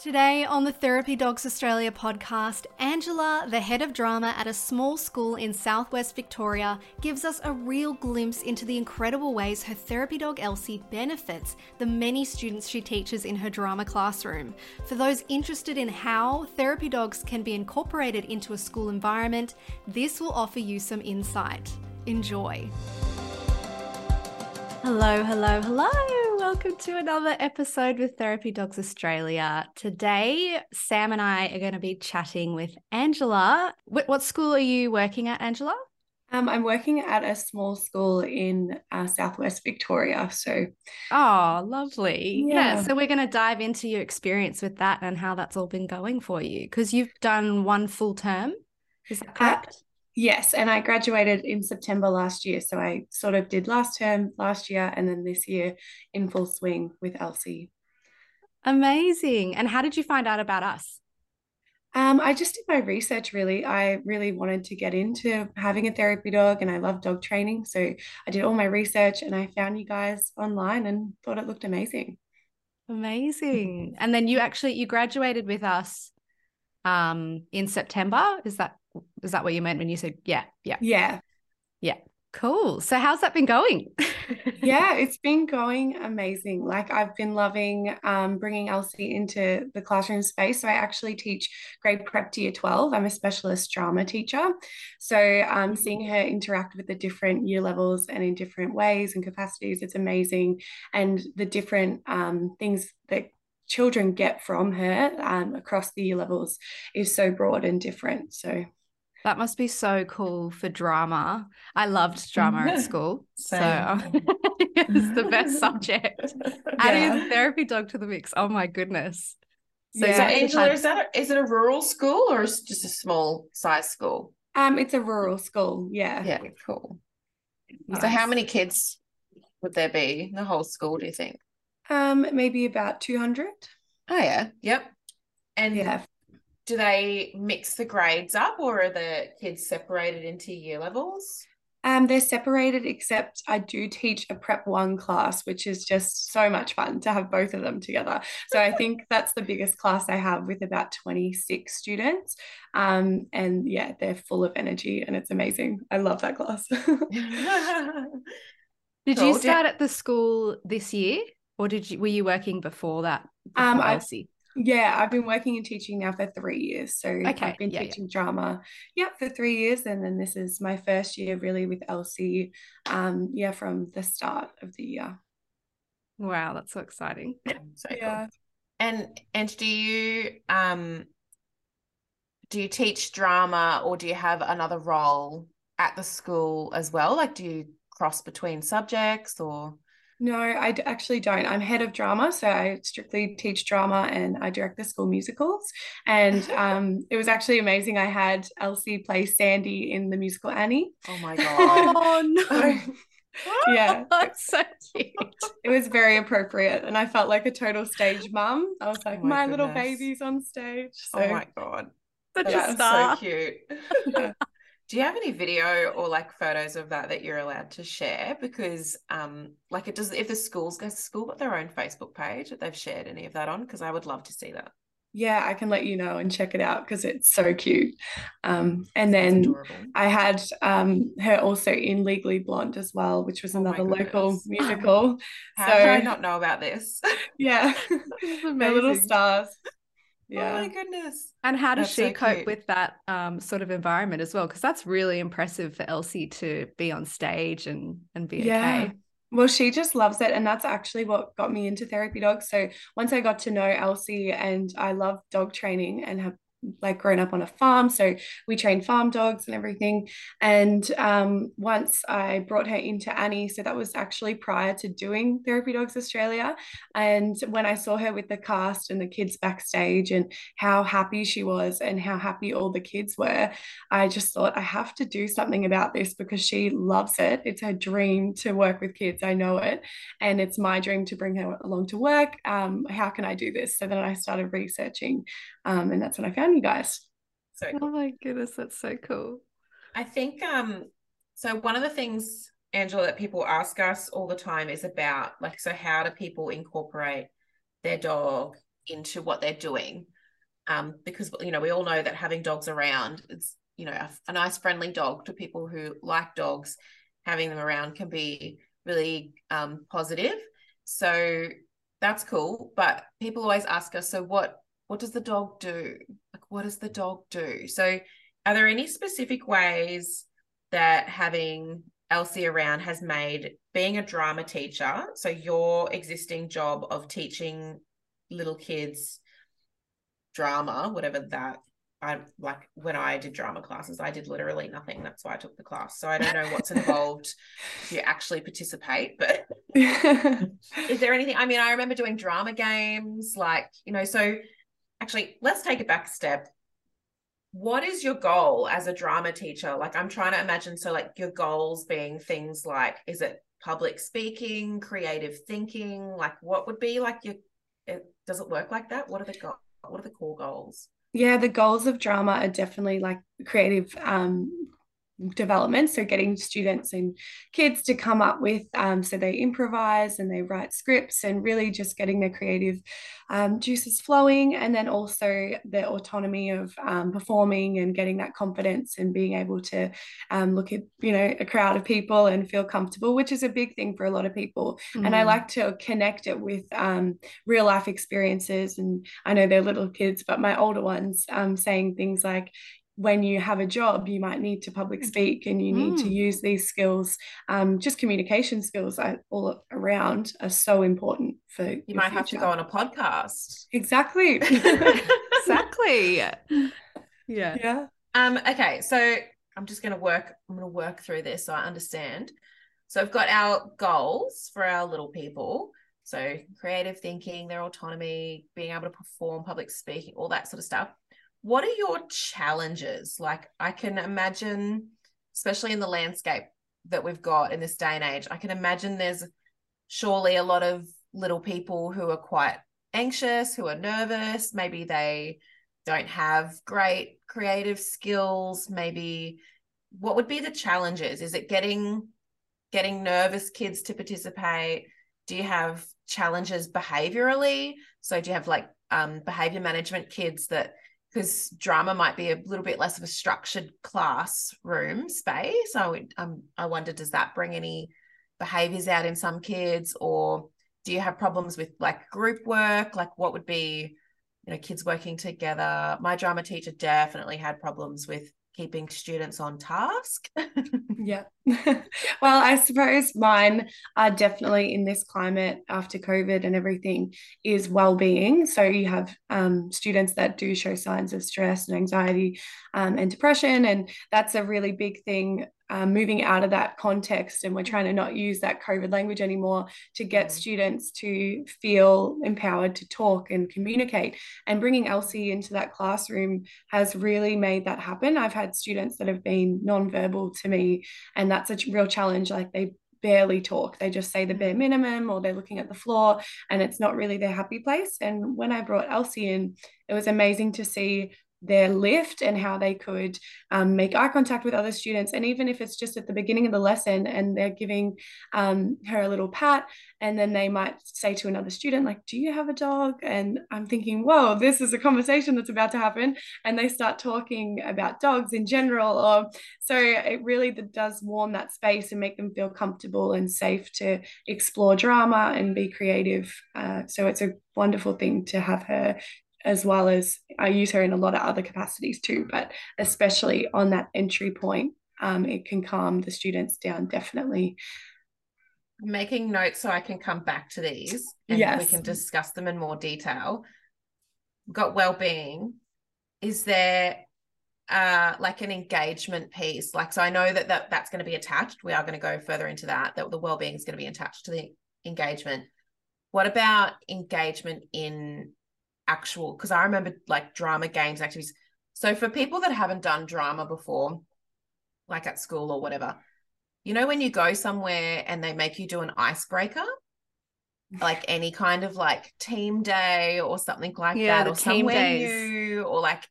Today on the Therapy Dogs Australia podcast, Angela, the head of drama at a small school in southwest Victoria, gives us a real glimpse into the incredible ways her therapy dog Elsie benefits the many students she teaches in her drama classroom. For those interested in how therapy dogs can be incorporated into a school environment, this will offer you some insight. Enjoy. Hello, hello, hello. Welcome to another episode with Therapy Dogs Australia. Today, Sam and I are going to be chatting with Angela. What, what school are you working at, Angela? Um, I'm working at a small school in uh, Southwest Victoria. So, oh, lovely. Yeah. yeah so, we're going to dive into your experience with that and how that's all been going for you because you've done one full term. Is that uh, correct? Uh, Yes, and I graduated in September last year. So I sort of did last term last year and then this year in full swing with Elsie. Amazing. And how did you find out about us? Um, I just did my research really. I really wanted to get into having a therapy dog and I love dog training. So I did all my research and I found you guys online and thought it looked amazing. Amazing. And then you actually you graduated with us um in September. Is that is that what you meant when you said yeah, yeah, yeah, yeah? Cool. So how's that been going? yeah, it's been going amazing. Like I've been loving um, bringing Elsie into the classroom space. So I actually teach grade prep to year 12. I'm a specialist drama teacher. So um, seeing her interact with the different year levels and in different ways and capacities, it's amazing. And the different um, things that children get from her um, across the year levels is so broad and different. So that must be so cool for drama. I loved drama at school. so it's the best subject. Yeah. Adding a therapy dog to the mix. Oh my goodness. So, yeah. so Angela, had... is that a, is it a rural school or is it just a small size school? Um, it's a rural school. Yeah. Yeah. Cool. Nice. So, how many kids would there be in the whole school? Do you think? Um, maybe about two hundred. Oh yeah. Yep. And yeah, do they mix the grades up or are the kids separated into year levels? Um, they're separated, except I do teach a prep one class, which is just so much fun to have both of them together. So I think that's the biggest class I have with about 26 students. Um, and yeah, they're full of energy and it's amazing. I love that class. did cool. you start at the school this year or did you were you working before that? Before um, I, yeah, I've been working and teaching now for three years. So okay. I've been yeah, teaching yeah. drama, yeah, for three years, and then this is my first year really with Elsie. Um, yeah, from the start of the year. Wow, that's so exciting. so yeah. Cool. And and do you um do you teach drama or do you have another role at the school as well? Like, do you cross between subjects or? No, I actually don't. I'm head of drama, so I strictly teach drama and I direct the school musicals. And um, it was actually amazing. I had Elsie play Sandy in the musical Annie. Oh my god! oh no! yeah, that's so cute. It was very appropriate, and I felt like a total stage mum. I was like, oh my, my little baby's on stage. So, oh my god, such yeah, a star. So cute. Do you have any video or like photos of that that you're allowed to share? Because um like it does if the schools goes to school got their own facebook page that they've shared any of that on because i would love to see that. Yeah i can let you know and check it out because it's so cute. Um and then i had um her also in legally blonde as well which was oh another local musical. How so, did i not know about this? Yeah. My little stars yeah. Oh my goodness. And how does that's she so cope cute. with that um, sort of environment as well? Because that's really impressive for Elsie to be on stage and and be yeah. okay. Well, she just loves it. And that's actually what got me into therapy dogs. So once I got to know Elsie and I love dog training and have like grown up on a farm so we train farm dogs and everything. And um, once i brought her into annie so that was actually prior to doing therapy dogs australia. And when i saw her with the cast and the kids backstage and how happy she was and how happy all the kids were i just thought i have to do something about this because she loves it. It's her dream to work with kids. I know it. And it's my dream to bring her along to work. Um, how can i do this? So then i started researching um, and that's when I found you guys. So cool. oh my goodness, that's so cool. I think um, so. One of the things, Angela, that people ask us all the time is about like, so how do people incorporate their dog into what they're doing. Um, because you know we all know that having dogs around, it's you know a, a nice friendly dog to people who like dogs, having them around can be really um, positive. So that's cool. But people always ask us, so what what does the dog do? Like what does the dog do? So are there any specific ways that having Elsie around has made being a drama teacher, so your existing job of teaching little kids drama, whatever that I like when I did drama classes, I did literally nothing. That's why I took the class. So I don't know what's involved if you actually participate, but is there anything? I mean, I remember doing drama games, like, you know, so actually let's take it back a step what is your goal as a drama teacher? Like, I'm trying to imagine. So, like, your goals being things like, is it public speaking, creative thinking? Like, what would be like your? It, does it work like that? What are the go- What are the core goals? Yeah, the goals of drama are definitely like creative um, development so getting students and kids to come up with um, so they improvise and they write scripts and really just getting their creative um, juices flowing and then also the autonomy of um, performing and getting that confidence and being able to um, look at you know a crowd of people and feel comfortable which is a big thing for a lot of people mm. and i mm. like to connect it with um, real life experiences and i know they're little kids but my older ones um, saying things like when you have a job, you might need to public mm. speak and you need mm. to use these skills. Um, just communication skills all around are so important for you might future. have to go on a podcast. Exactly. exactly. Yeah. Yeah. Um, okay, so I'm just gonna work, I'm gonna work through this so I understand. So I've got our goals for our little people. So creative thinking, their autonomy, being able to perform, public speaking, all that sort of stuff what are your challenges? Like, I can imagine, especially in the landscape that we've got in this day and age, I can imagine there's surely a lot of little people who are quite anxious, who are nervous. Maybe they don't have great creative skills. Maybe what would be the challenges? Is it getting getting nervous kids to participate? Do you have challenges behaviorally? So do you have like um, behavior management kids that because drama might be a little bit less of a structured classroom space. I would, um, I wonder, does that bring any behaviors out in some kids, or do you have problems with like group work? Like, what would be, you know, kids working together? My drama teacher definitely had problems with keeping students on task. yeah. well, I suppose mine are definitely in this climate after COVID and everything is well-being. So you have um, students that do show signs of stress and anxiety um, and depression, and that's a really big thing um, moving out of that context and we're trying to not use that COVID language anymore to get mm. students to feel empowered to talk and communicate. And bringing Elsie into that classroom has really made that happen. I've had students that have been nonverbal to me, and that's a real challenge. Like they barely talk. They just say the bare mm. minimum or they're looking at the floor and it's not really their happy place. And when I brought Elsie in, it was amazing to see their lift and how they could um, make eye contact with other students. And even if it's just at the beginning of the lesson and they're giving um, her a little pat, and then they might say to another student, like, Do you have a dog? And I'm thinking, Whoa, this is a conversation that's about to happen. And they start talking about dogs in general. Or so it really does warm that space and make them feel comfortable and safe to explore drama and be creative. Uh, so it's a wonderful thing to have her as well as I use her in a lot of other capacities too, but especially on that entry point, um, it can calm the students down definitely. Making notes so I can come back to these and yes. we can discuss them in more detail. Got well-being. Is there uh, like an engagement piece? Like, so I know that, that that's going to be attached. We are going to go further into that. That the well-being is going to be attached to the engagement. What about engagement in actual because I remember like drama games activities. So for people that haven't done drama before, like at school or whatever, you know when you go somewhere and they make you do an icebreaker, like any kind of like team day or something like yeah, that, or somewhere days. new, or like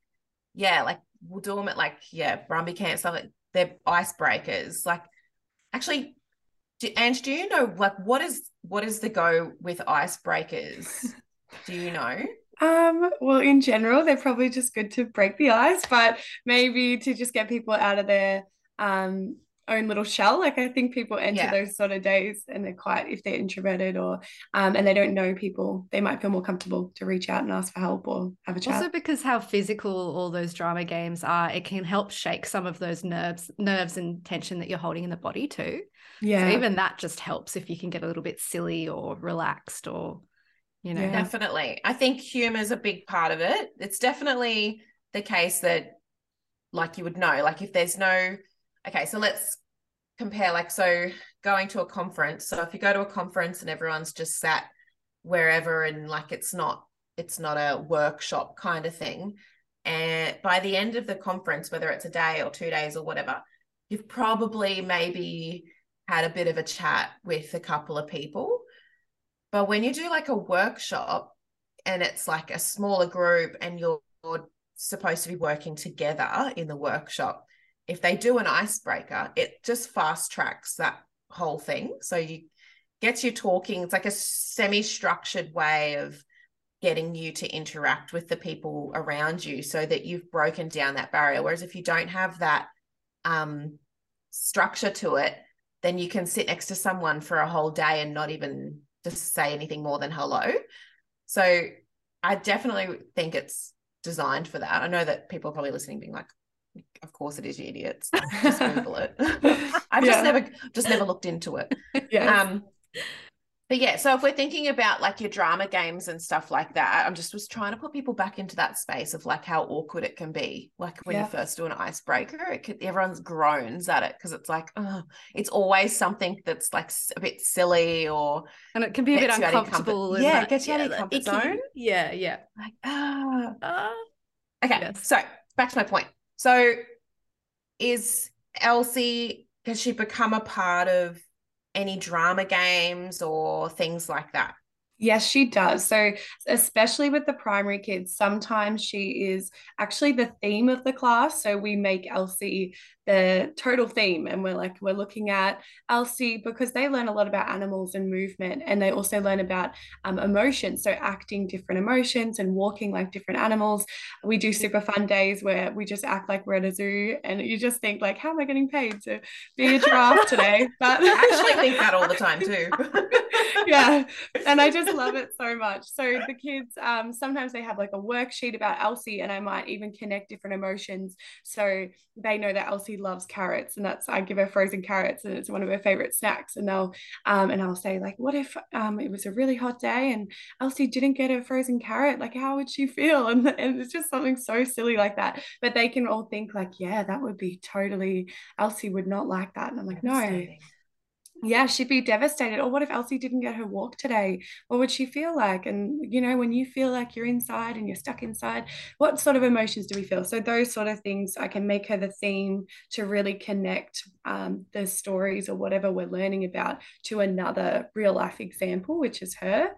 yeah, like we'll do them at like yeah, Brumby camp stuff. Like they're icebreakers. Like actually, do, Ange, do you know like what is what is the go with icebreakers? do you know? Um, well, in general, they're probably just good to break the ice, but maybe to just get people out of their um own little shell. Like I think people enter Yeah. those sort of days and they're quite if they're introverted or um and they don't know people, they might feel more comfortable to reach out and ask for help or have a chat. Also, because how physical all those drama games are, it can help shake some of those nerves, nerves and tension that you're holding in the body too. yeah. So even that just helps if you can get a little bit silly or relaxed or, you know. Yeah. Definitely. I think humor is a big part of it. It's definitely the case that, like, you would know, like, if there's no, okay, so let's compare, like, so going to a conference. So if you go to a conference and everyone's just sat wherever and like it's not, it's not a workshop kind of thing. And by the end of the conference, whether it's a day or two days or whatever, you've probably maybe had a bit of a chat with a couple of people. But when you do like a workshop and it's like a smaller group and you're, supposed to be working together in the workshop, if they do an icebreaker, it just fast tracks that whole thing. So you gets you talking. It's like a semi-structured way of getting you to interact with the people around you so that you've broken down that barrier. Whereas if you don't have that um, structure to it, then you can sit next to someone for a whole day and not even just say anything more than hello. So I definitely think it's designed for that. I know that people are probably listening, being like, "Of course it is, you idiots." Just Google it. I've Yeah. just never, just never looked into it. Yes. Um, but yeah, so if we're thinking about like your drama games and stuff like that, I'm just was trying to put people back into that space of like how awkward it can be. Like when Yeah. you first do an icebreaker, it could, everyone's groans at it because it's like, oh, it's always something that's like a bit silly or And it can be a bit Gets you out of your comfort- uncomfortable. Yeah, gets you out of your the comfort zone. Yeah, yeah. like, ah. Ah. Okay, Yes. so back to my point. So is Elsie, has she become a part of any drama games or things like that? Yes, she does. So, especially with the primary kids, sometimes she is actually the theme of the class. So, we make Elsie the total theme, and we're like, we're looking at Elsie because they learn a lot about animals and movement, and they also learn about um, emotions. So, acting different emotions and walking like different animals. We do super fun days where we just act like we're at a zoo, and you just think, like, how am I getting paid to be a giraffe today? But I actually think that all the time too. yeah and i just love it so much so the kids um sometimes they have like a worksheet about elsie and i might even connect different emotions so they know that elsie loves carrots and that's i give her frozen carrots and it's one of her favorite snacks and they'll um and i'll say like what if um it was a really hot day and elsie didn't get a frozen carrot? Like how would she feel? And, and it's just something so silly like that. But they can all think like yeah that would be totally elsie would not like that. And i'm like no. Yeah, she'd be devastated. Or what if Elsie didn't get her walk today? What would she feel like? And, you know, when you feel like you're inside and you're stuck inside, what sort of emotions do we feel? So, those sort of things, I can make her the theme to really connect um, the stories or whatever we're learning about to another real life example, which is her.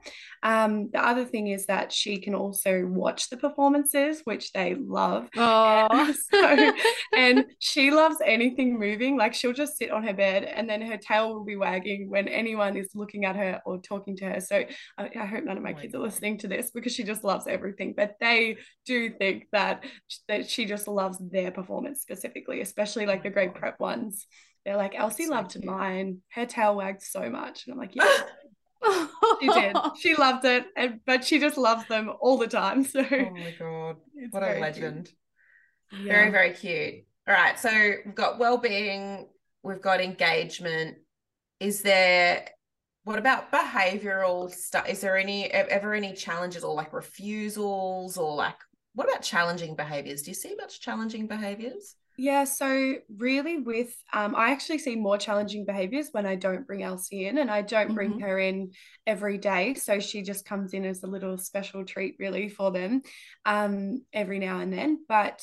Um, the other thing is that she can also watch the performances, which they love. Oh. so, and she loves anything moving. Like she'll just sit on her bed and then her tail will be wagging when anyone is looking at her or talking to her. So I, I hope none of my Oh my kids are listening to this because she just loves everything. But they do think that that she just loves their performance specifically, especially oh like Oh the my great God. prep ones. They're like, Elsie So loved cute. mine. Her tail wagged so much. And I'm like, yeah, she did. She loved it. And, but she just loves them all the time. So oh my god, what a cute. legend! Yeah. Very very cute. All right, so we've got well-being, we've got engagement. Is there what about behavioral stuff? Is there any ever any challenges or like refusals or like what about challenging behaviors? Do you see much challenging behaviors? Yeah, so really with um I actually see more challenging behaviors when I don't bring Elsie in and I don't bring Mhm. her in every day. So she just comes in as a little special treat really for them um every now and then. But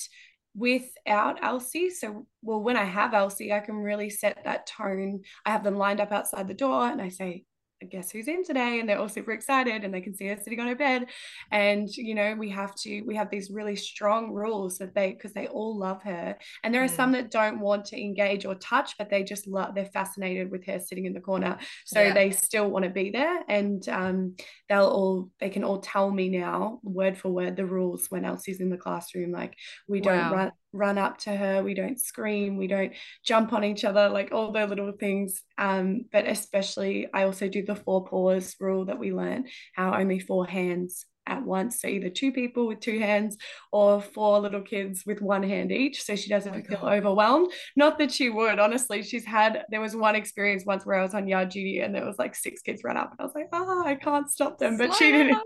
without Elsie, so well when I have Elsie, I can really set that tone. I have them lined up outside the door and I say, guess who's in today and they're all super excited and they can see her sitting on her bed and you know we have to we have these really strong rules that they because they all love her and there are mm. some that don't want to engage or touch but they just love they're fascinated with her sitting in the corner so yeah. they still want to be there and um, they'll all they can all tell me now word for word the rules when elsie's in the classroom like we wow. don't run run up to her we don't scream we don't jump on each other like all the little things um, but especially i also do the four paws rule that we learn how only four hands at once. So either two people with two hands or four little kids with one hand each. So she doesn't oh feel God. overwhelmed. Not that she would, honestly. She's had, there was one experience once where I was on yard duty and there was like six kids run up and I was like, oh, I can't stop them. But Slow she didn't,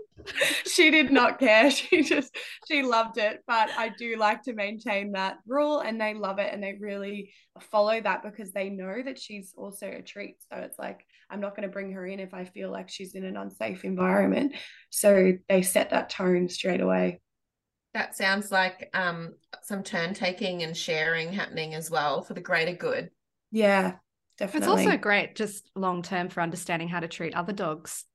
she did not care. She just, she loved it. But I do like to maintain that rule and they love it and they really follow that because they know that she's also a treat. So it's like, I'm not going to bring her in if I feel like she's in an unsafe environment. So they set that tone straight away. That sounds like um, some turn taking and sharing happening as well for the greater good. Yeah, definitely. It's also great just long term for understanding how to treat other dogs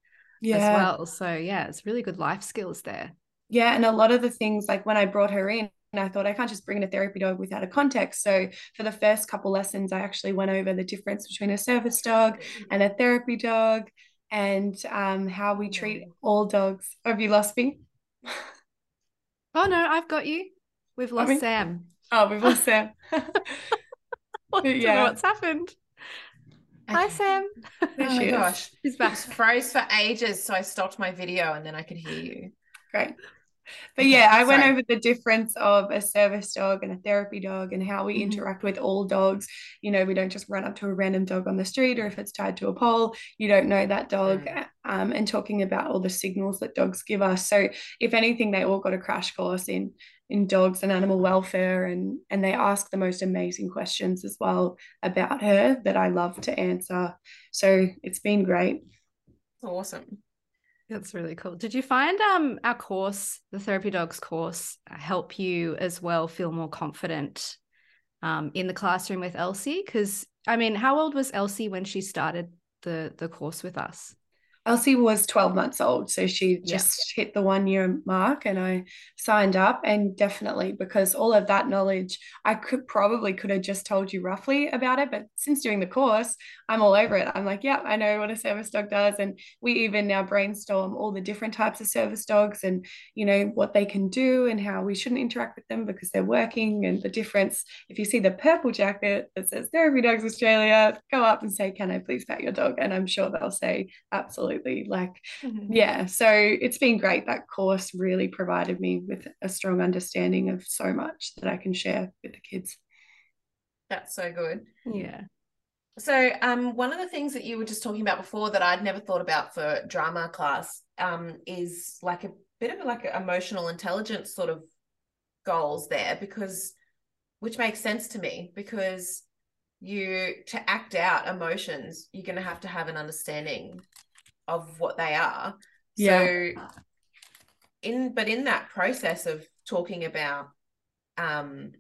yeah. as well. So, yeah, it's really good life skills there. Yeah. And a lot of the things, like when I brought her in, and I thought I can't just bring in a therapy dog without a context. So for the first couple lessons, I actually went over the difference between a service dog and a therapy dog and um, how we treat all dogs. Have you lost me? oh no, I've got you. We've lost I mean, Sam. Oh, we've lost Sam. yeah. what's happened. Hi, Sam. oh my gosh. She's back. froze for ages. So I stopped my video and then I could hear you. Great. But yeah, I went over the difference of a service dog and a therapy dog and how we mm-hmm. interact with all dogs. You know, we don't just run up to a random dog on the street or if it's tied to a pole, you don't know that dog. Mm. Um, and talking about all the signals that dogs give us. So if anything, they all got a crash course in in dogs and animal welfare and and they ask the most amazing questions as well about her that I love to answer. So it's been great. Awesome. That's really cool. Did you find um our course, the Therapy Dogs course, help you as well feel more confident um in the classroom with Elsie? Because I mean, how old was Elsie when she started the the course with us? Elsie was 12 months old, so she just hit the one year mark and I signed up and definitely because all of that knowledge I could probably could have just told you roughly about it, but since doing the course, I'm all over it. I'm like, yeah, I know what a service dog does. And we even now brainstorm all the different types of service dogs and you know what they can do and how we shouldn't interact with them because they're working and the difference. If you see the purple jacket that says Therapy Dogs Australia, go up and say, Can I please pet your dog? And I'm sure they'll say absolutely absolutely like mm-hmm. yeah so it's been great. That course really provided me with a strong understanding of so much that i can share with the kids. That's so good. Yeah. So um one of the things that you were just talking about before that i'd never thought about for drama class um is like a bit of like emotional intelligence sort of goals there because which makes sense to me because you to act out emotions you're going to have to have an understanding of what they are. Yeah. So in but in that process of talking about um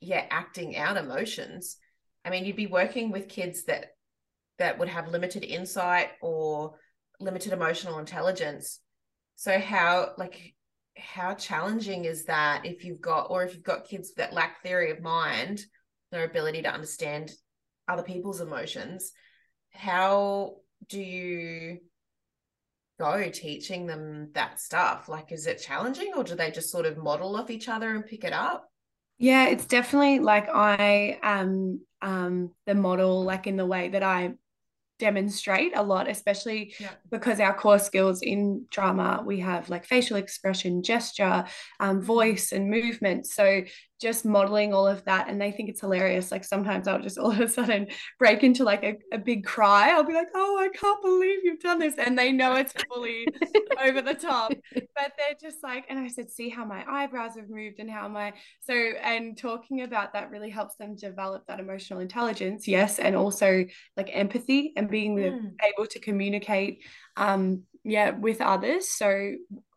yeah, acting out emotions, I mean you'd be working with kids that that would have limited insight or limited emotional intelligence. So how like how challenging is that if you've got or if you've got kids that lack theory of mind, their ability to understand other people's emotions, how do you go teaching them that stuff? Like, is it challenging or do they just sort of model off each other and pick it up? Yeah, it's definitely like I am um, the model, like in the way that I demonstrate a lot, especially yeah. because our core skills in drama, we have like facial expression, gesture, um, mm-hmm. voice, and movement. So just modeling all of that and they think it's hilarious. Like sometimes i'll just all of a sudden break into like a, a big cry. I'll be like oh i can't believe you've done this and they know it's fully over the top. But they're just like and i said see how my eyebrows have moved and how my so and talking about that really helps them develop that emotional intelligence yes and also like empathy and being mm. able to communicate um yeah with others. So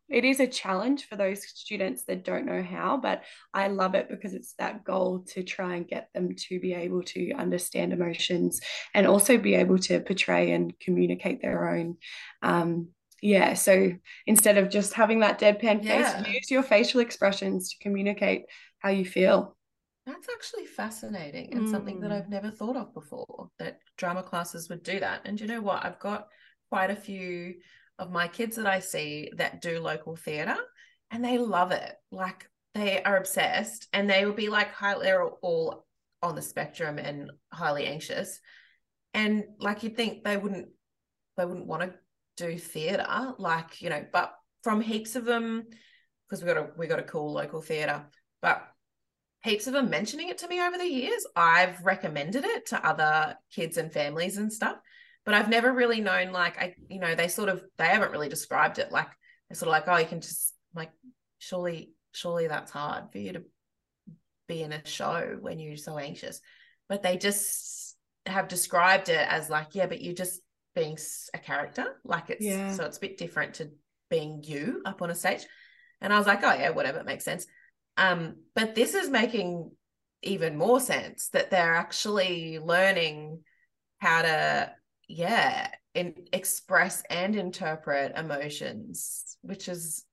it is a challenge for those students that don't know how, but I love it because it's that goal to try and get them to be able to understand emotions and also be able to portray and communicate their own. Um, yeah, so instead of just having that deadpan Yeah. face, use your facial expressions to communicate how you feel. That's actually fascinating and something that Mm. I've never thought of before that drama classes would do that. And you know what? I've got quite a few of my kids that I see that do local theatre and they love it. Like they are obsessed and they will be like high, they're all on the spectrum and highly anxious. And like you'd think they wouldn't they wouldn't want to do theatre, like, you know, but from heaps of them, because we got a we got a cool local theatre, but heaps of them mentioning it to me over the years. I've recommended it to other kids and families and stuff, but I've never really known like I, you know, they sort of they haven't really described it like they're sort of like, oh, you can just like surely, surely that's hard for you to be in a show when you're so anxious. But they just have described it as like, yeah, but you're just being a character. Like it's Yeah. so it's a bit different to being you up on a stage. And I was like, oh yeah, whatever, it makes sense. Um, but this is making even more sense that they're actually learning how to, yeah, in, express and interpret emotions, which is,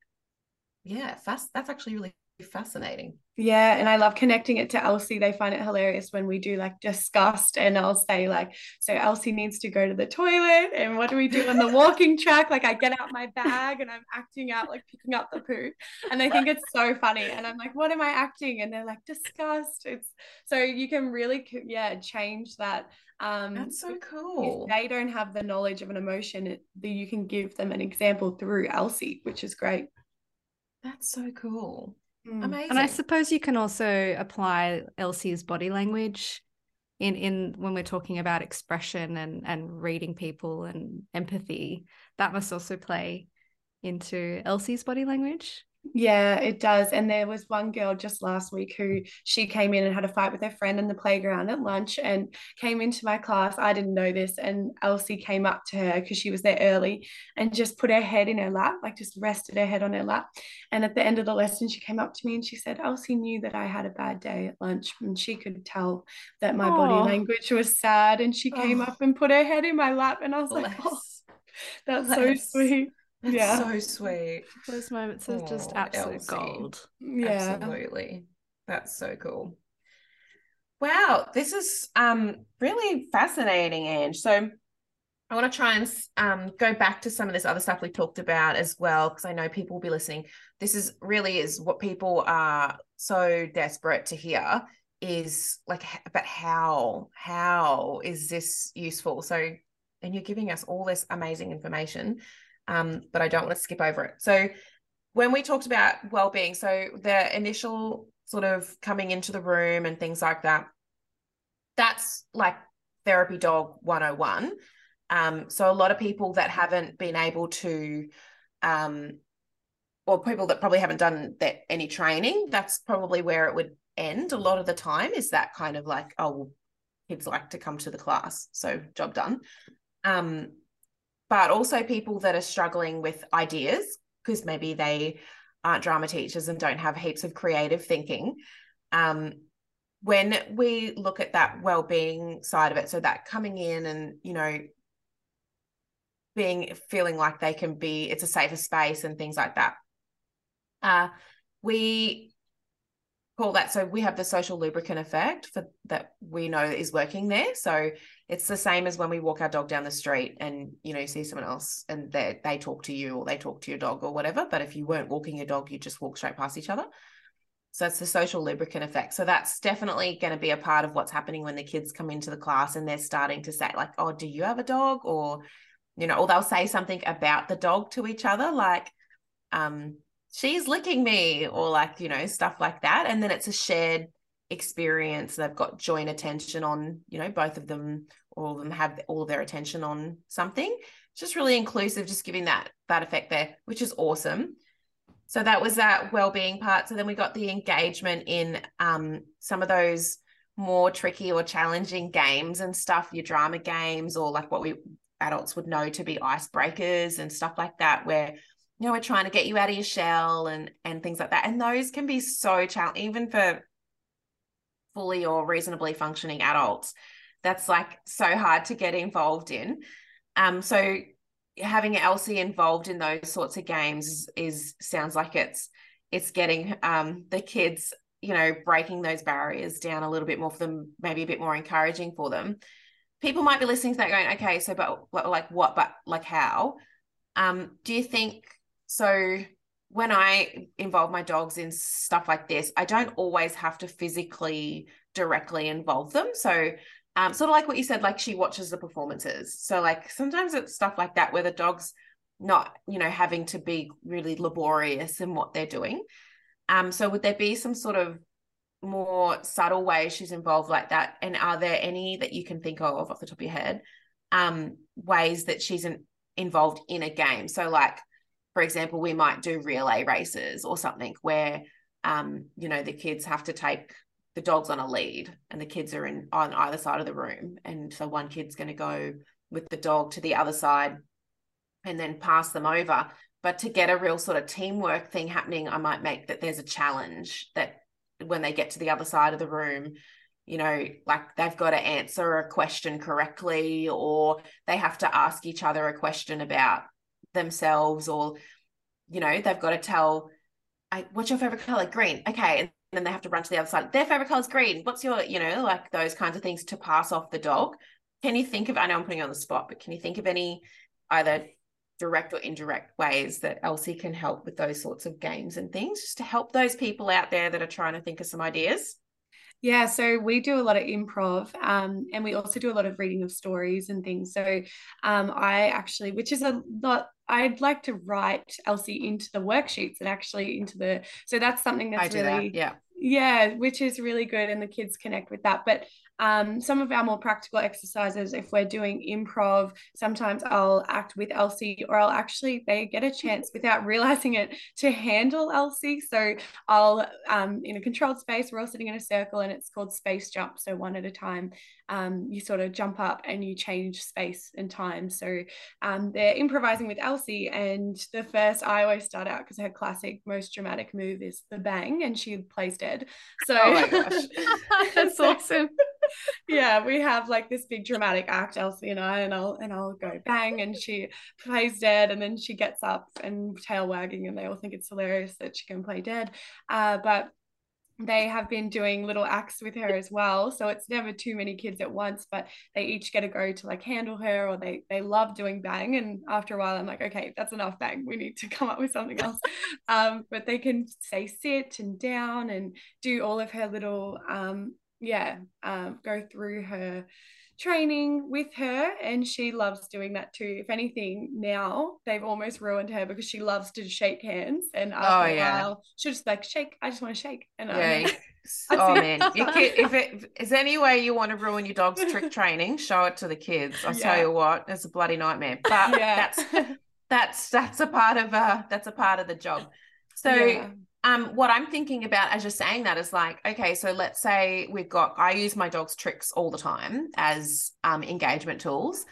yeah, fast. That's actually really fascinating. Yeah, and I love connecting it to Elsie. They find it hilarious when we do like disgust, and I'll say like, "So Elsie needs to go to the toilet, and what do we do on the walking track?" Like I get out my bag and I'm acting out like picking up the poo, and they think it's so funny, and I'm like, "What am I acting?" And they're like, "Disgust." It's so you can really yeah change that. Um, That's so if cool. they don't have the knowledge of an emotion, that you can give them an example through Elsie, which is great. That's so cool. Mm. Amazing. And I suppose you can also apply Elsie's body language in in when we're talking about expression and and reading people and empathy. That must also play into Elsie's body language. Yeah, it does. And there was one girl just last week who she came in and had a fight with her friend in the playground at lunch and came into my class. I didn't know this. And Elsie came up to her because she was there early and just put her head in her lap, like just rested her head on her lap. And at the end of the lesson, she came up to me and she said, Elsie knew that I had a bad day at lunch and she could tell that my Aw. body language was sad. And she came Oh. up and put her head in my lap. And I was like, oh, that's Bless. so sweet. That's Yeah. so sweet. Those moments are just Aw, absolute Elsie. gold. Yeah. Absolutely. That's so cool. Wow, this is um really fascinating, Ange. So I want to try and um go back to some of this other stuff we talked about as well, because I know people will be listening. This is really is what people are so desperate to hear is like but how how is this useful? So and you're giving us all this amazing information. Um, but I don't want to skip over it. So when we talked about well-being so the initial sort of coming into the room and things like that that's like therapy dog 101 um so a lot of people that haven't been able to um or people that probably haven't done that any training that's probably where it would end a lot of the time is that kind of like oh kids like to come to the class so job done um but also people that are struggling with ideas because maybe they aren't drama teachers and don't have heaps of creative thinking. Um, when we look at that well-being side of it, so that coming in and you know being feeling like they can be, it's a safer space and things like that. Uh, we call that so we have the social lubricant effect for that we know is working there. So it's the same as when we walk our dog down the street and you know see someone else and they they talk to you or they talk to your dog or whatever but if you weren't walking your dog you just walk straight past each other. So it's the social lubricant effect. So that's definitely going to be a part of what's happening when the kids come into the class and they're starting to say like oh do you have a dog? or you know or they'll say something about the dog to each other like um she's licking me or like you know stuff like that. And then it's a shared experience. They've got joint attention on you know both of them all of them have all their attention on something it's just really inclusive just giving that that effect there which is awesome so that was that well-being part so then we got the engagement in um, some of those more tricky or challenging games and stuff your drama games or like what we adults would know to be icebreakers and stuff like that where you know, we're trying to get you out of your shell and and things like that. And those can be so challenging, even for fully or reasonably functioning adults. That's like so hard to get involved in. Um, so having Elsie involved in those sorts of games is, sounds like it's it's getting um the kids you know breaking those barriers down a little bit more for them maybe a bit more encouraging for them. People might be listening to that going okay so but like what but like how? Um do you think so when i involve my dogs in stuff like this i don't always have to physically directly involve them. So um, sort of like what you said, like she watches the performances. So like sometimes it's stuff like that where the dog's not, you know, having to be really laborious in what they're doing. Um, so would there be some sort of more subtle ways she's involved like that? And are there any that you can think of off the top of your head, um, ways that she's in, involved in a game? So like, for example, we might do relay races or something where, um, you know, the kids have to take the dog's on a lead and the kids are in on either side of the room. And so one kid's going to go with the dog to the other side and then pass them over. But to get a real sort of teamwork thing happening i might make that there's a challenge that when they get to the other side of the room you know like they've got to answer a question correctly or they have to ask each other a question about themselves or you know they've got to tell I, what's your favorite color? Green. Okay. and then they have to run to the other side. Their favorite color is green. What's your, you know, like those kinds of things to pass off the dog. Can you think of, I know I'm putting you on the spot, but can you think of any either direct or indirect ways that Elsie can help with those sorts of games and things just to help those people out there that are trying to think of some ideas? Yeah, so we do a lot of improv, um, and we also do a lot of reading of stories and things. So um, I actually, which is a lot, I'd like to write Elsie into the worksheets and actually into the. So that's something that's really, that. yeah, yeah, which is really good, and the kids connect with that. But um, some of our more practical exercises, if we're doing improv, sometimes I'll act with Elsie, or I'll actually, they get a chance without realizing it to handle Elsie. So I'll, um, in a controlled space, we're all sitting in a circle and it's called space jump. So one at a time, um, you sort of jump up and you change space and time. So um, they're improvising with Elsie. And the first, I always start out because her classic, most dramatic move is the bang, and she plays dead. So oh my gosh, that's awesome yeah, we have like this big dramatic act, Elsie and I, and I'll and I'll go bang, and she plays dead, and then she gets up and tail wagging, and they all think it's hilarious that she can play dead. Uh, but they have been doing little acts with her as well. So it's never too many kids at once but they each get a go to like handle her or they they love doing bang. And after a while i'm like okay that's enough bang. We need to come up with something else. Um, but they can say sit and down and do all of her little um, yeah, um, go through her training with her and she loves doing that too if anything now they've almost ruined her because she loves to shake hands and after oh, yeah. a while she'll just like shake i just want to shake and yeah. oh man kid, if it is any way you want to ruin your dog's trick training show it to the kids i yeah. tell you what it's a bloody nightmare but yeah. that's that's that's a part of uh that's a part of the job so um, what I'm thinking about as you're saying that is like, okay, so let's say we've got, I use my dog's tricks all the time as um, engagement tools.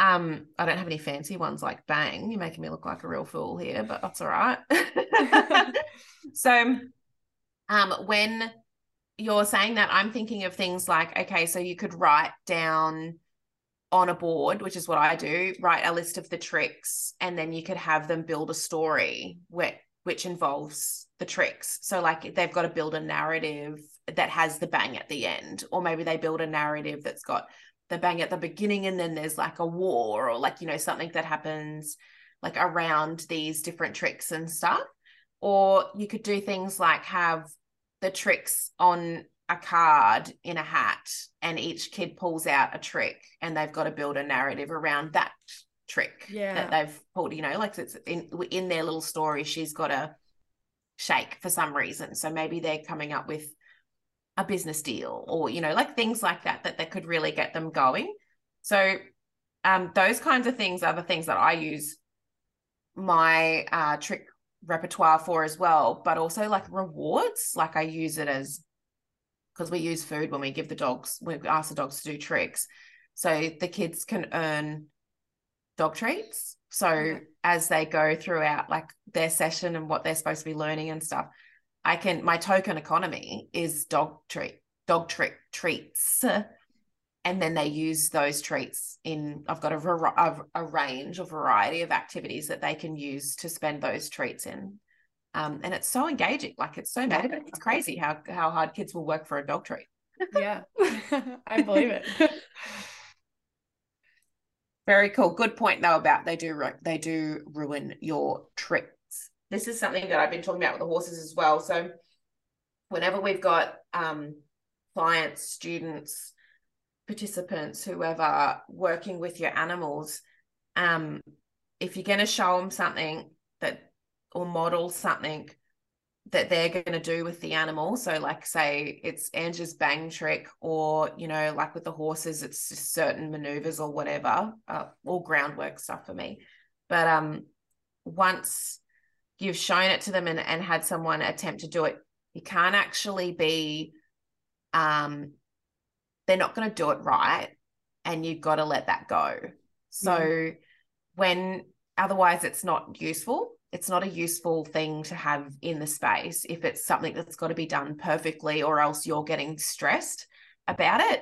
Um, I don't have any fancy ones like bang. You're making me look like a real fool here, but that's all right. so, um, when you're saying that, I'm thinking of things like, okay, so you could write down on a board, which is what I do, write a list of the tricks, and then you could have them build a story where which involves the tricks. So, like, they've got to build a narrative that has the bang at the end, or maybe they build a narrative that's got the bang at the beginning and then there's like a war or like, you know, something that happens like around these different tricks and stuff. Or you could do things like have the tricks on a card in a hat and each kid pulls out a trick and they've got to build a narrative around that trick yeah. that they've pulled you know like it's in in their little story she's got a shake for some reason. So maybe they're coming up with a business deal or, you know, like things like that, that, that could really get them going. So um, those kinds of things are the things that I use my uh, trick repertoire for as well, but also like rewards. Like I use it as because we use food when we give the dogs, we ask the dogs to do tricks. So the kids can earn dog treats. So as they go throughout like their session and what they're supposed to be learning and stuff. I can my token economy is dog treat dog treat treats. And then they use those treats in i've got a, a, a, range or variety of activities that they can use to spend those treats in. Um, and it's so engaging like it's so motivating. It's crazy how how hard kids will work for a dog treat. Yeah. I believe it very cool. Good point though about they do they do ruin your tricks. This is something that i've been talking about with the horses as well. So whenever we've got um, clients students participants, whoever working with your animals, um, if you're going to show them something that or model something that they're going to do with the animal. So, like, say it's Angie's bang trick, or you know, like with the horses, it's just certain maneuvers or whatever, uh, all groundwork stuff for me. But um, once you've shown it to them and, and had someone attempt to do it, you can't actually be um they're not going to do it right and you've got to let that go so mm. when otherwise it's not useful it's not a useful thing to have in the space if it's something that's got to be done perfectly or else you're getting stressed about it.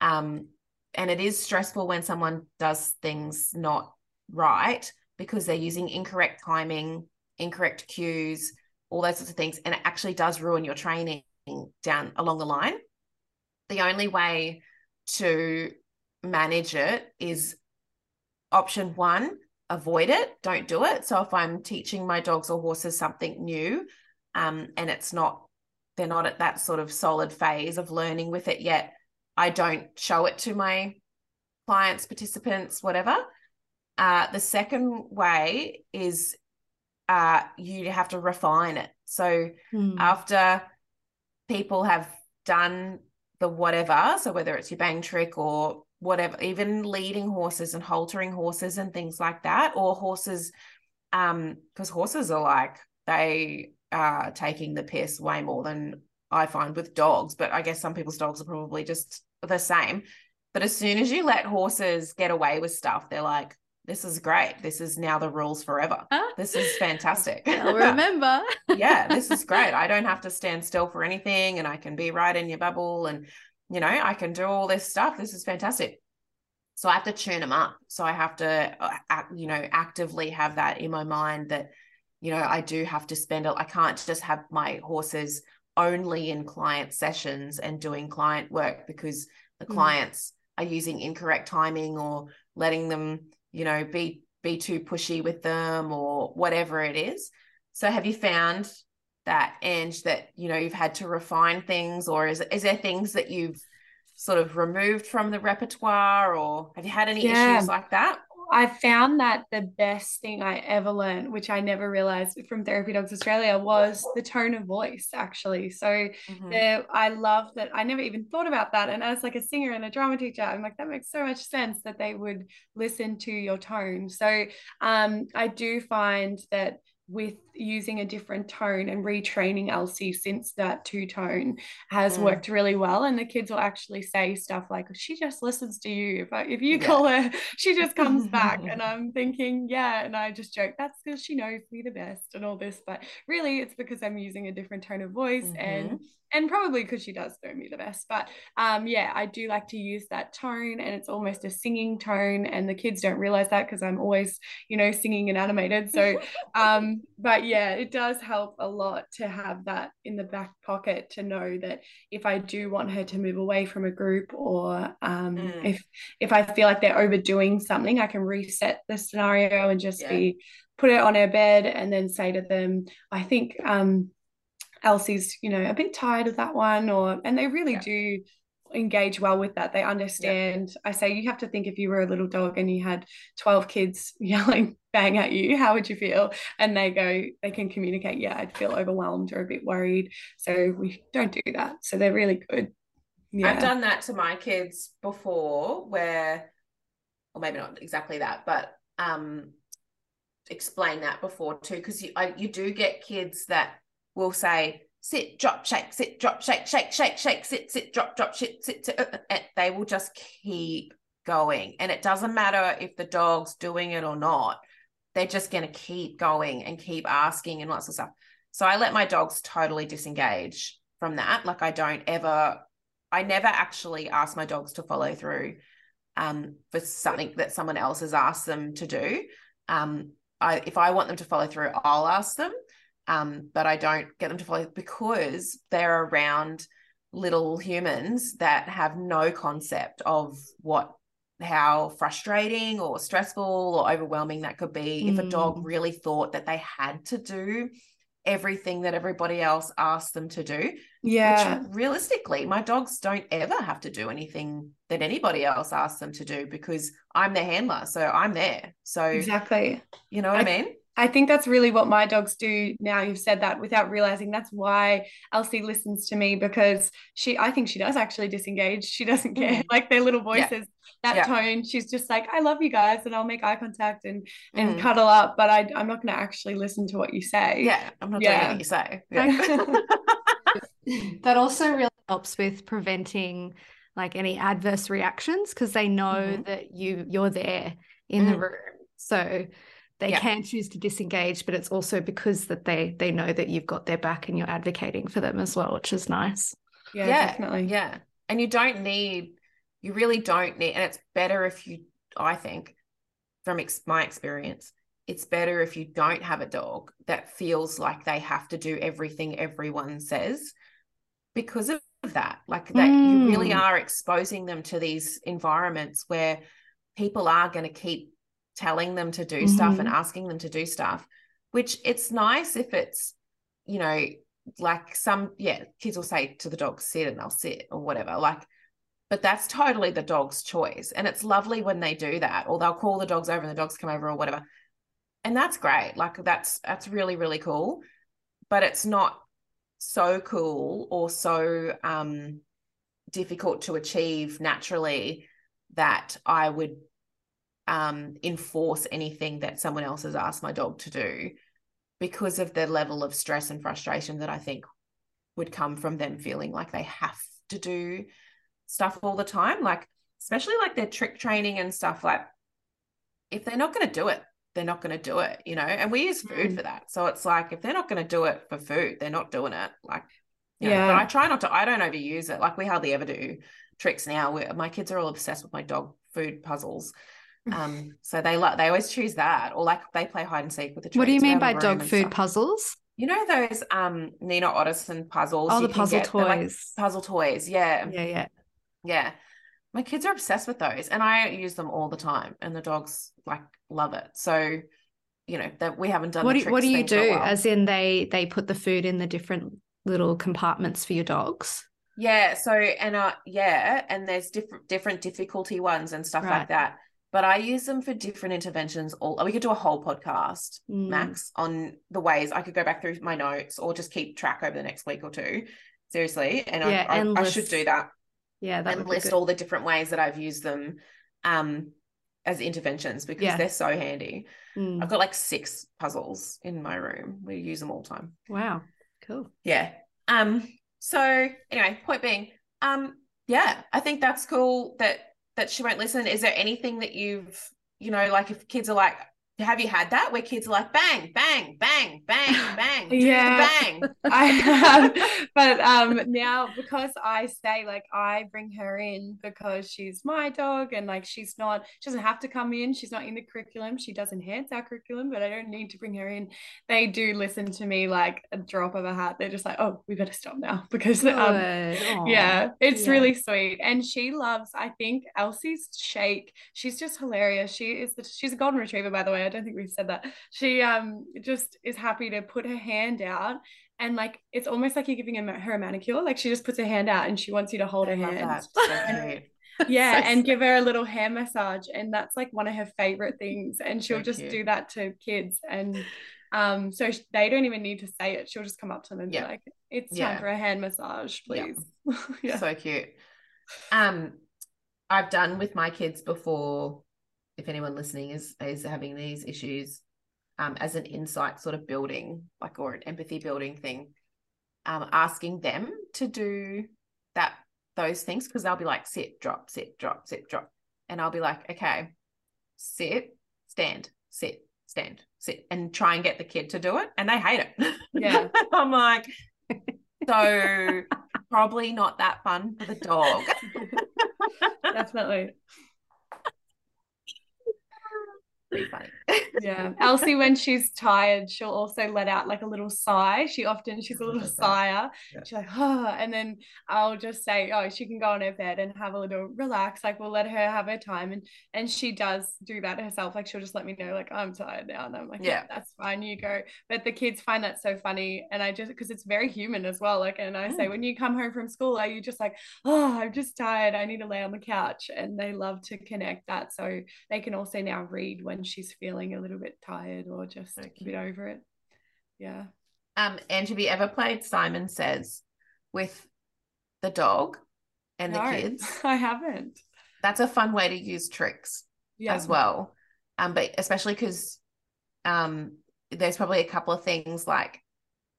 Um, and it is stressful when someone does things not right because they're using incorrect timing incorrect cues all those sorts of things and it actually does ruin your training down along the line. The only way to manage it is option one avoid it don't do it so if i'm teaching my dogs or horses something new um, and it's not they're not at that sort of solid phase of learning with it yet i don't show it to my clients participants whatever uh, the second way is uh, you have to refine it so hmm. after people have done the whatever. So whether it's your bang trick or whatever, even leading horses and haltering horses and things like that, or horses, um, because horses are like they are taking the piss way more than I find with dogs. But I guess some people's dogs are probably just the same. But as soon as you let horses get away with stuff, they're like, this is great. This is now the rules forever. This is fantastic. I'll remember. yeah, this is great. I don't have to stand still for anything and I can be right in your bubble and, you know, I can do all this stuff. This is fantastic. So I have to tune them up. So I have to, uh, you know, actively have that in my mind that, you know, I do have to spend it. I can't just have my horses only in client sessions and doing client work because the mm. clients are using incorrect timing or letting them you know be be too pushy with them or whatever it is so have you found that Ange that you know you've had to refine things or is is there things that you've sort of removed from the repertoire or have you had any yeah. issues like that I found that the best thing I ever learned, which I never realized from Therapy Dogs Australia, was the tone of voice, actually. So mm-hmm. the, I love that. I never even thought about that. And as like a singer and a drama teacher, I'm like, that makes so much sense that they would listen to your tone. So um, I do find that with using a different tone and retraining Elsie since that two tone has mm. worked really well. And the kids will actually say stuff like, she just listens to you. If, I, if you yeah. call her, she just comes back. and I'm thinking, yeah. And I just joke, that's because she knows me the best and all this. But really, it's because I'm using a different tone of voice mm-hmm. and and probably because she does know me the best. But um, yeah, I do like to use that tone, and it's almost a singing tone, and the kids don't realize that because I'm always, you know, singing and animated. So, um, but yeah, it does help a lot to have that in the back pocket to know that if I do want her to move away from a group, or um, mm. if if I feel like they're overdoing something, I can reset the scenario and just yeah. be put it on her bed and then say to them, I think um Elsie's, you know, a bit tired of that one, or and they really yeah. do engage well with that. They understand. Yeah. I say you have to think if you were a little dog and you had 12 kids yelling bang at you, how would you feel? And they go, they can communicate, yeah, I'd feel overwhelmed or a bit worried. So we don't do that. So they're really good. Yeah. I've done that to my kids before where or maybe not exactly that, but um explain that before too because you I, you do get kids that will say sit, drop, shake, sit, drop, shake, shake, shake, shake, sit, sit, drop, drop, shit, sit, sit. Uh, uh, they will just keep going. And it doesn't matter if the dog's doing it or not. they're just going to keep going and keep asking and lots of stuff. So I let my dogs totally disengage from that. Like I don't ever, I never actually ask my dogs to follow through um, for something that someone else has asked them to do. Um, I, if I want them to follow through, I'll ask them, um, but I don't get them to follow because they're around little humans that have no concept of what how frustrating or stressful or overwhelming that could be mm. if a dog mm. really thought that they had to do everything that everybody else asked them to do. Yeah. Which realistically, my dogs don't ever have to do anything that anybody else asks them to do because I'm their handler. So I'm there. So exactly. You know what I, I mean? I think that's really what my dogs do now. You've said that without realizing that's why Elsie listens to me because she, I think she does actually disengage. She doesn't care. Mm. Like their little voices, yeah. that yeah. tone, she's just like, I love you guys. And I'll make eye contact and, and mm. cuddle up, but I, I'm not going to actually listen to what you say. Yeah. I'm not yeah. doing what you say. Yeah. that also really helps with preventing like any adverse reactions because they know mm-hmm. that you you're there in mm. the room. So they yeah. can choose to disengage but it's also because that they they know that you've got their back and you're advocating for them as well which is nice yeah, yeah definitely yeah and you don't need you really don't need and it's better if you i think from ex- my experience it's better if you don't have a dog that feels like they have to do everything everyone says because of that like that mm. you really mm. are exposing them to these environments where people are going to keep telling them to do mm-hmm. stuff and mm-hmm. asking them to do stuff which it's nice if it's you know like some yeah kids will say to the dog sit and they'll sit or whatever like but that's totally the dog's choice and it's lovely when they do that or they'll call the dogs over and the dogs come over or whatever and that's great like that's that's really really cool but it's not so cool or so um difficult to achieve naturally that i would um, enforce anything that someone else has asked my dog to do because of the level of stress and frustration that I think would come from them feeling like they have to do stuff all the time. Like, especially like their trick training and stuff. Like, if they're not going to do it, they're not going to do it, you know? And we use food mm. for that. So it's like, if they're not going to do it for food, they're not doing it. Like, yeah. Know, but I try not to, I don't overuse it. Like, we hardly ever do tricks now. Where my kids are all obsessed with my dog food puzzles. Um, so they like they always choose that, or like they play hide and seek with the. What do you mean by dog food stuff. puzzles? You know those um Nina Ottosson puzzles. Oh, the puzzle get, toys. Like puzzle toys, yeah, yeah, yeah, yeah. My kids are obsessed with those, and I use them all the time, and the dogs like love it. So, you know that we haven't done. What do, what do you do? As in, they they put the food in the different little compartments for your dogs. Yeah. So and uh yeah, and there's different different difficulty ones and stuff right. like that but I use them for different interventions. All we could do a whole podcast, mm. Max, on the ways I could go back through my notes or just keep track over the next week or two. Seriously, and yeah, I, I, I, should do that. Yeah, that and list all the different ways that I've used them um, as interventions because yeah. they're so handy. Mm. I've got like six puzzles in my room. We use them all the time. Wow, cool. Yeah. Um. So anyway, point being, um, yeah, I think that's cool that that she won't listen. Is there anything that you've you know like if kids are like have you had that? Where kids are like bang bang bang bang bang yeah. bang. I have but um now because i say like i bring her in because she's my dog and like she's not she doesn't have to come in. She's not in the curriculum. She does enhance our curriculum but i don't need to bring her in. They do listen to me like a drop of a hat. They're just like oh we better stop now. Because um, yeah it's yeah. really sweet. And she loves i think elsie's shake. She's just hilarious. She is the, she's a golden retriever by the way. I don't think we've said that. She um just is happy to put her hand out and like it's almost like you're giving her a manicure. Like she just puts her hand out and she wants you to hold I her hand. So yeah, so and give her a little hair massage, and that's like one of her favorite things. And she'll so just cute. do that to kids, and um, so they don't even need to say it. She'll just come up to them and yeah. be like, "It's time yeah. for a hand massage, please." Yeah. yeah. So cute. Um, I've done with my kids before if anyone listening is is having these issues um, as an insight sort of building like or an empathy building thing um, asking them to do that those things because they'll be like sit drop sit drop sit drop and i'll be like okay sit stand sit stand, sit, and try and get the kid to do it, and they hate it. Yeah. I'm like, so probably not that fun for the dog. Definitely. Pretty funny. Yeah. Elsie, when she's tired, she'll also let out like a little sigh. She often, she's a little sigher. Yeah. She's like, oh, and then I'll just say, oh, she can go on her bed and have a little relax. Like we'll let her have her time. And and she does do that herself. Like she'll just let me know, like, I'm tired now. And I'm like, yeah, Yeah. that's fine. You go. But the kids find that so funny. And I just because it's very human as well. Like, and I say, Mm. when you come home from school, are you just like, oh, I'm just tired. I need to lay on the couch. And they love to connect that. So they can also now read when she's feeling a little bit tired or just So a bit over it. Yeah. Um, and have you ever played Simon Says with the dog and the kids? I haven't. That's a fun way to use tricks Yeah. as well. Um, but especially because um there's probably a couple of things like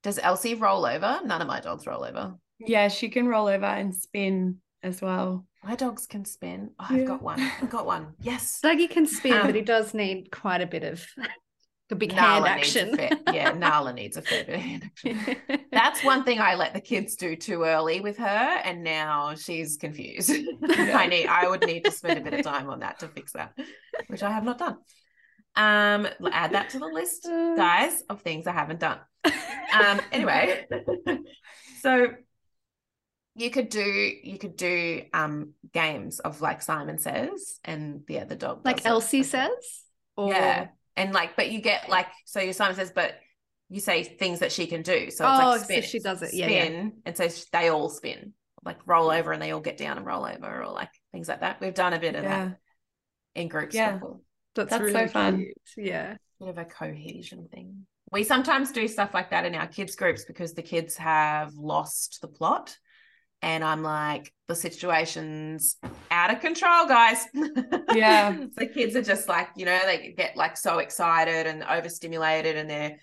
does Elsie roll over? None of my dogs roll over. Yeah, she can roll over and spin as well. My dogs can spin. Oh, I've Yeah. got one. I've got one. Yes. Dougie can spin, Um, but he does need quite a bit of a big hand Nala a action. fair, yeah, Nala needs a fair bit of hand action. That's one thing I let the kids do too early with her, and now she's confused. I need, I would need to spend a bit of time on that to fix that, which I have not done. Um, add that to the list, guys, of things I haven't done. Um, anyway, so you could do you could do um games of like Simon Says and yeah, the dog like Elsie says, or Yeah. And like, but you get like, so your Simon says, but you say things that she can do. So it's Oh, like so she does it. Yeah, yeah. and so they all spin, like roll over, and they all get down and roll over, or like things like that. We've done a bit of Yeah. that in groups Yeah. before. that's, That's so fun. cute. Yeah. Bit of a cohesion thing. We sometimes do stuff like that in our kids groups because the kids have lost the plot. And I'm like, the situation's out of control, guys. Yeah. the kids are just like, you know, they get like so excited and overstimulated and they're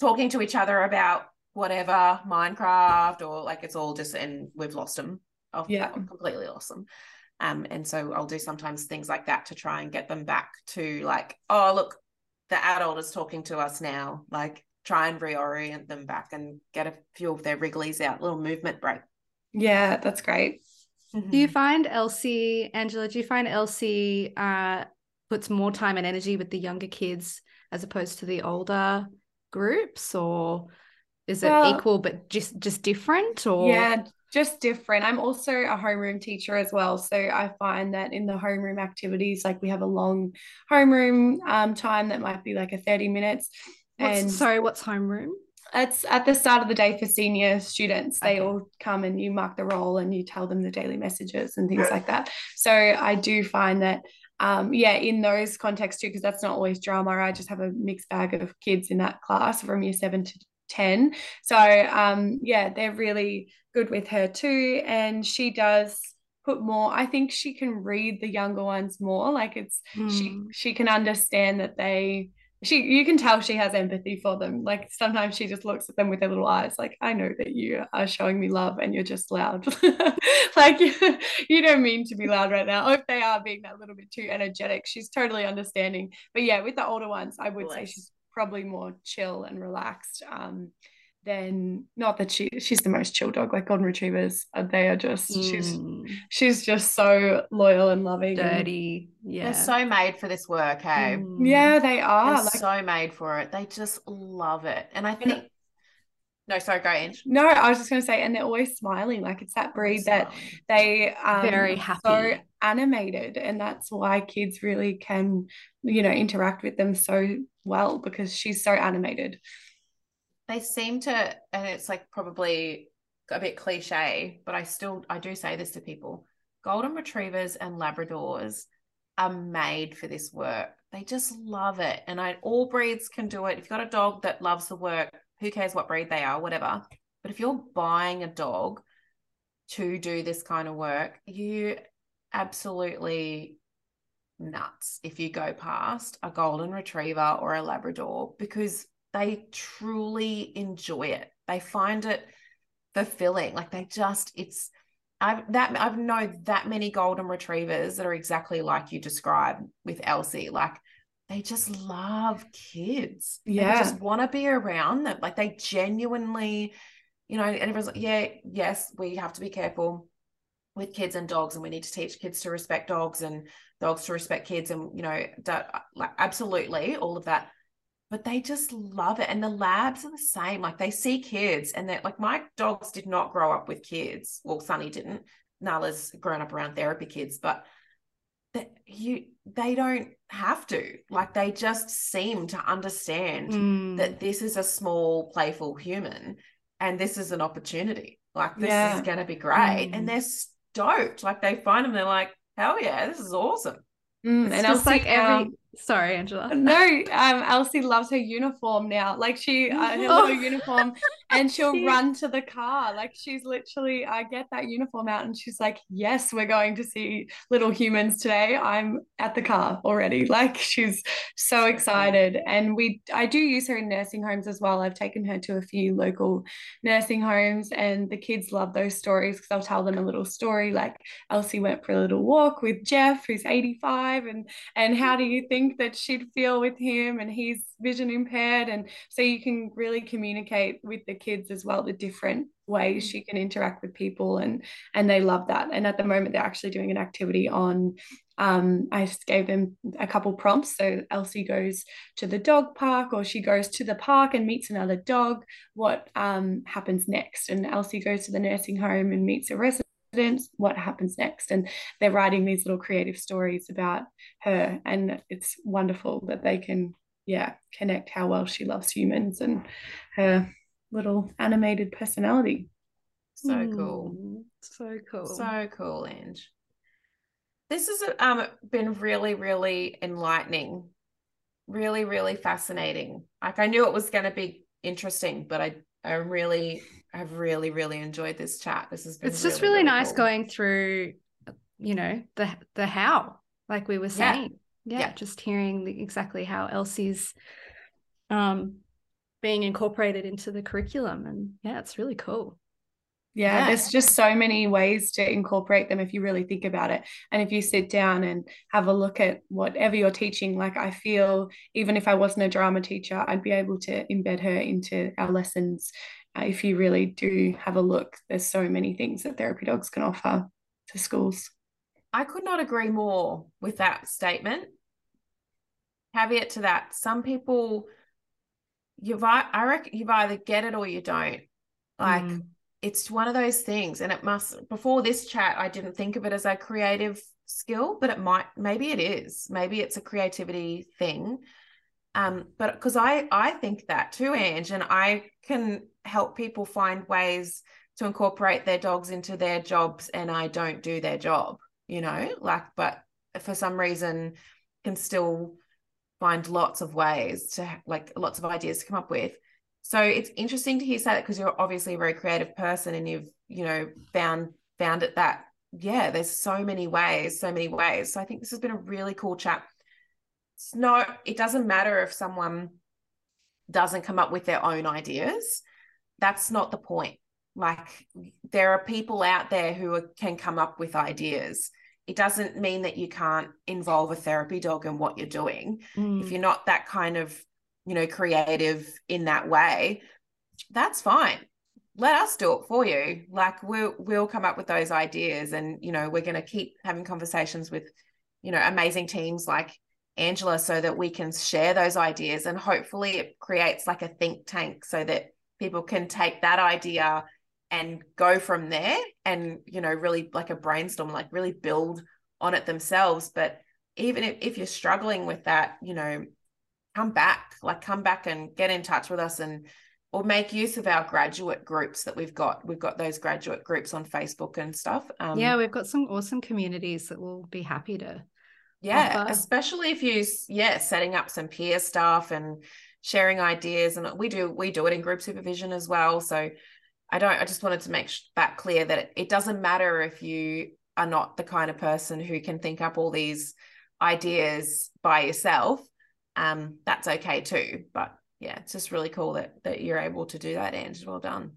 talking to each other about whatever, Minecraft, or like it's all just, and we've lost them. Oh, Yeah. completely lost them. Um, and so I'll do sometimes things like that to try and get them back to like, oh, look, the adult is talking to us now. Like, try and reorient them back and get a few of their wrigglies out, little movement break. Yeah, that's great. Do you find Elsie, Angela, do you find Elsie uh, puts more time and energy with the younger kids as opposed to the older groups, or is it Well- equal but just just different? Or Yeah, just different. I'm also a homeroom teacher as well. So I find that in the homeroom activities, like we have a long homeroom um, time that might be like a 30 minutes. What's, and sorry, what's homeroom? It's at the start of the day for senior students. They Okay. all come and you mark the roll and you tell them the daily messages and things like that. So I do find that, um, yeah, in those contexts too, because that's not always drama. I just have a mixed bag of kids in that class from year seven to 10. So, um, yeah, they're really good with her too. And she does put more, I think she can read the younger ones more. Like it's, she Hmm. she can understand that they she you can tell she has empathy for them. Like sometimes she just looks at them with her little eyes like i know that you are showing me love and you're just loud. Like you don't mean to be loud right now. Or if they are being that little bit too energetic she's totally understanding. But yeah with the older ones i would say she's probably more chill and relaxed. Um than not that she she's the most chill dog like golden retrievers they are just she's Mm, she's just so loyal and loving and- dirty. Yeah. They're so made for this work, hey? Mm. yeah they are They're like so made for it. They just love it. And I think, no, sorry, go Ange. No, I was just going to say, and they're always smiling. Like it's that breed that they um Very are so happy. animated, and that's why kids really can, you know, interact with them so well because she's so animated. They seem to, and it's like probably a bit cliche, but I still, I do say this to people golden retrievers and Labradors are made for this work. They just love it. And I, all breeds can do it. If you've got a dog that loves the work, who cares what breed they are, whatever. But if you're buying a dog to do this kind of work, you absolutely nuts if you go past a golden retriever or a labrador because they truly enjoy it. They find it fulfilling. Like they just it's I've that I've known that many golden retrievers that are exactly like you described with Elsie. Like they just love kids. Yeah. They just want to be around them. Like they genuinely, you know, and everyone's like, yeah, yes, we have to be careful with kids and dogs, and we need to teach kids to respect dogs and dogs to respect kids, and you know, like absolutely all of that. But they just love it. And the labs are the same. Like they see kids, and they're like, my dogs did not grow up with kids. Well, Sunny didn't. Nala's grown up around therapy kids, but that you they don't have to like they just seem to understand Mm. that this is a small playful human and this is an opportunity like this Yeah. is going to be great Mm. and they're stoked like they find them they're like hell yeah this is awesome Mm, It's and just Elsie, like every. Sorry, Angela. no, um, Elsie loves her uniform now. Like she, uh, her Oh. little uniform, and she'll Cute. run to the car. Like she's literally, I get that uniform out, and she's like, "Yes, we're going to see little humans today. I'm at the car already." Like she's so excited, and we, I do use her in nursing homes as well. I've taken her to a few local nursing homes, and the kids love those stories because I'll tell them a little story. Like Elsie went for a little walk with Jeff, who's 85, and and how do you think that she'd feel with him and he's vision impaired and so you can really communicate with the kids as well the different ways she can interact with people and and they love that and at the moment they're actually doing an activity on um, I just gave them a couple prompts. So Elsie goes to the dog park, or she goes to the park and meets another dog. What um, happens next? And Elsie goes to the nursing home and meets a resident what happens next. And they're writing these little creative stories about her and it's wonderful that they can yeah connect how well she loves humans and her little animated personality. So cool. Mm, So cool. so cool Ange. This has um been really really enlightening. Really really fascinating. Like I knew it was going to be interesting but I I really I've really really enjoyed this chat this has been it's just really, really nice cool. going through, you know, the the how, like we were Yeah. saying. Yeah, Yeah. just hearing the, exactly how Elsie's um being incorporated into the curriculum, and yeah, it's really cool. Yeah, Yeah. there's just so many ways to incorporate them if you really think about it and if you sit down and have a look at whatever you're teaching like i feel even if i wasn't a drama teacher i'd be able to embed her into our lessons uh, if you really do have a look there's so many things that therapy dogs can offer to schools I could not agree more with that statement. Caveat to that, some people you've I I reckon you've either get it or you don't. Like Mm. It's one of those things, and it must before this chat, I didn't think of it as a creative skill, but it might maybe it is. Maybe it's a creativity thing. Um, but because I I think that too, Ange, and I can help people find ways to incorporate their dogs into their jobs and I don't do their job, you know, like, but for some reason can still find lots of ways to like lots of ideas to come up with. So it's interesting to hear say that because you're obviously a very creative person and you've, you know, found found it that yeah, there's so many ways, so many ways. So I think this has been a really cool chat. It's not, it doesn't matter if someone doesn't come up with their own ideas. That's not the point. Like there are people out there who are, can come up with ideas. It doesn't mean that you can't involve a therapy dog in what you're doing. Mm. If you're not that kind of, you know, creative in that way, that's fine. Let us do it for you. Like we'll we'll come up with those ideas and you know, we're going to keep having conversations with, you know, amazing teams like Angela so that we can share those ideas and hopefully it creates like a think tank so that people can take that idea and go from there and you know really like a brainstorm like really build on it themselves but even if, if you're struggling with that you know come back like come back and get in touch with us and or make use of our graduate groups that we've got we've got those graduate groups on facebook and stuff um, yeah, we've got some awesome communities that will be happy to. yeah offer. especially if you yeah setting up some peer stuff and sharing ideas and we do we do it in group supervision as well so i don't i just wanted to make that clear that it, it doesn't matter if you are not the kind of person who can think up all these ideas by yourself um that's okay too but yeah it's just really cool that that you're able to do that and well done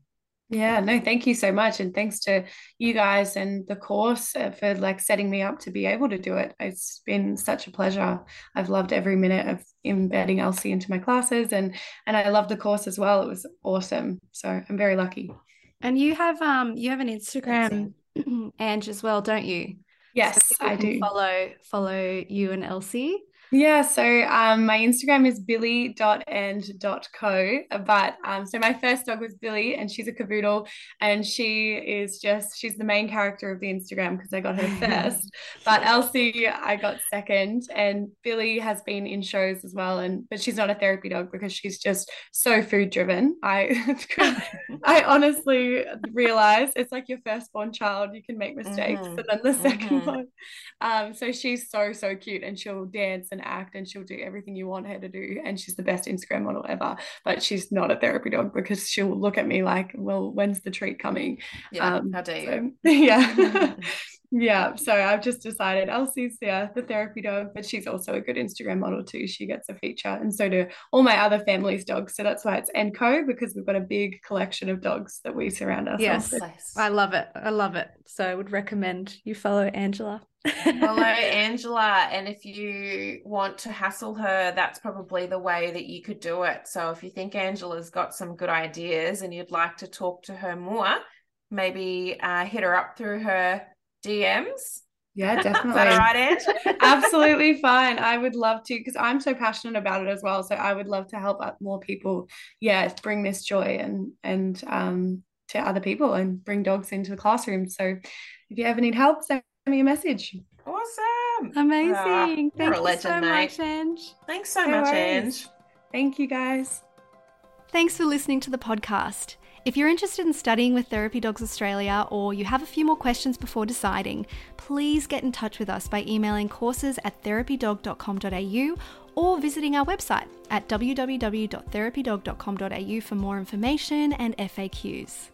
Yeah, no, thank you so much. And thanks to you guys and the course uh, for like setting me up to be able to do it. It's been such a pleasure. I've loved every minute of embedding Elsie into my classes and and I love the course as well. It was awesome. So I'm very lucky. And you have um you have an Instagram Ange as well, don't you? Yes, so I do. Follow follow you and Elsie. Yeah, so um, my Instagram is billy.and.co. But um, so my first dog was Billy, and she's a cavoodle, and she is just she's the main character of the Instagram because I got her first. but Elsie, I got second, and Billy has been in shows as well, and but she's not a therapy dog because she's just so food driven. I I honestly realize it's like your firstborn child, you can make mistakes, mm-hmm. and then the 2nd mm-hmm. one. Um, so she's so so cute, and she'll dance and act and she'll do everything you want her to do. And she's the best Instagram model ever. But she's not a therapy dog because she'll look at me like, well, when's the treat coming? Yeah. Um, how dare you? So, yeah. yeah. So I've just decided Elsie's yeah, the therapy dog, but she's also a good Instagram model too. She gets a feature. And so do all my other family's dogs. So that's why it's and co because we've got a big collection of dogs that we surround ourselves yes. with. I love it. I love it. So I would recommend you follow Angela. Follow Angela. And if you want to hassle her, that's probably the way that you could do it. So if you think Angela's got some good ideas and you'd like to talk to her more, maybe uh, hit her up through her DMs. Yeah, definitely. Is that all right, Ange? Absolutely fine. I would love to because I'm so passionate about it as well. So I would love to help more people. Yeah, bring this joy and and um to other people and bring dogs into the classroom. So if you ever need help, send me a message. Awesome. Amazing. Oh, Thank you legend, so mate. much, Ange. Thanks so no much, worries. Ange. Thank you, guys. Thanks for listening to the podcast. If you're interested in studying with Therapy Dogs Australia or you have a few more questions before deciding, please get in touch with us by emailing courses at therapydog.com.au or visiting our website at www.therapydog.com.au for more information and FAQs.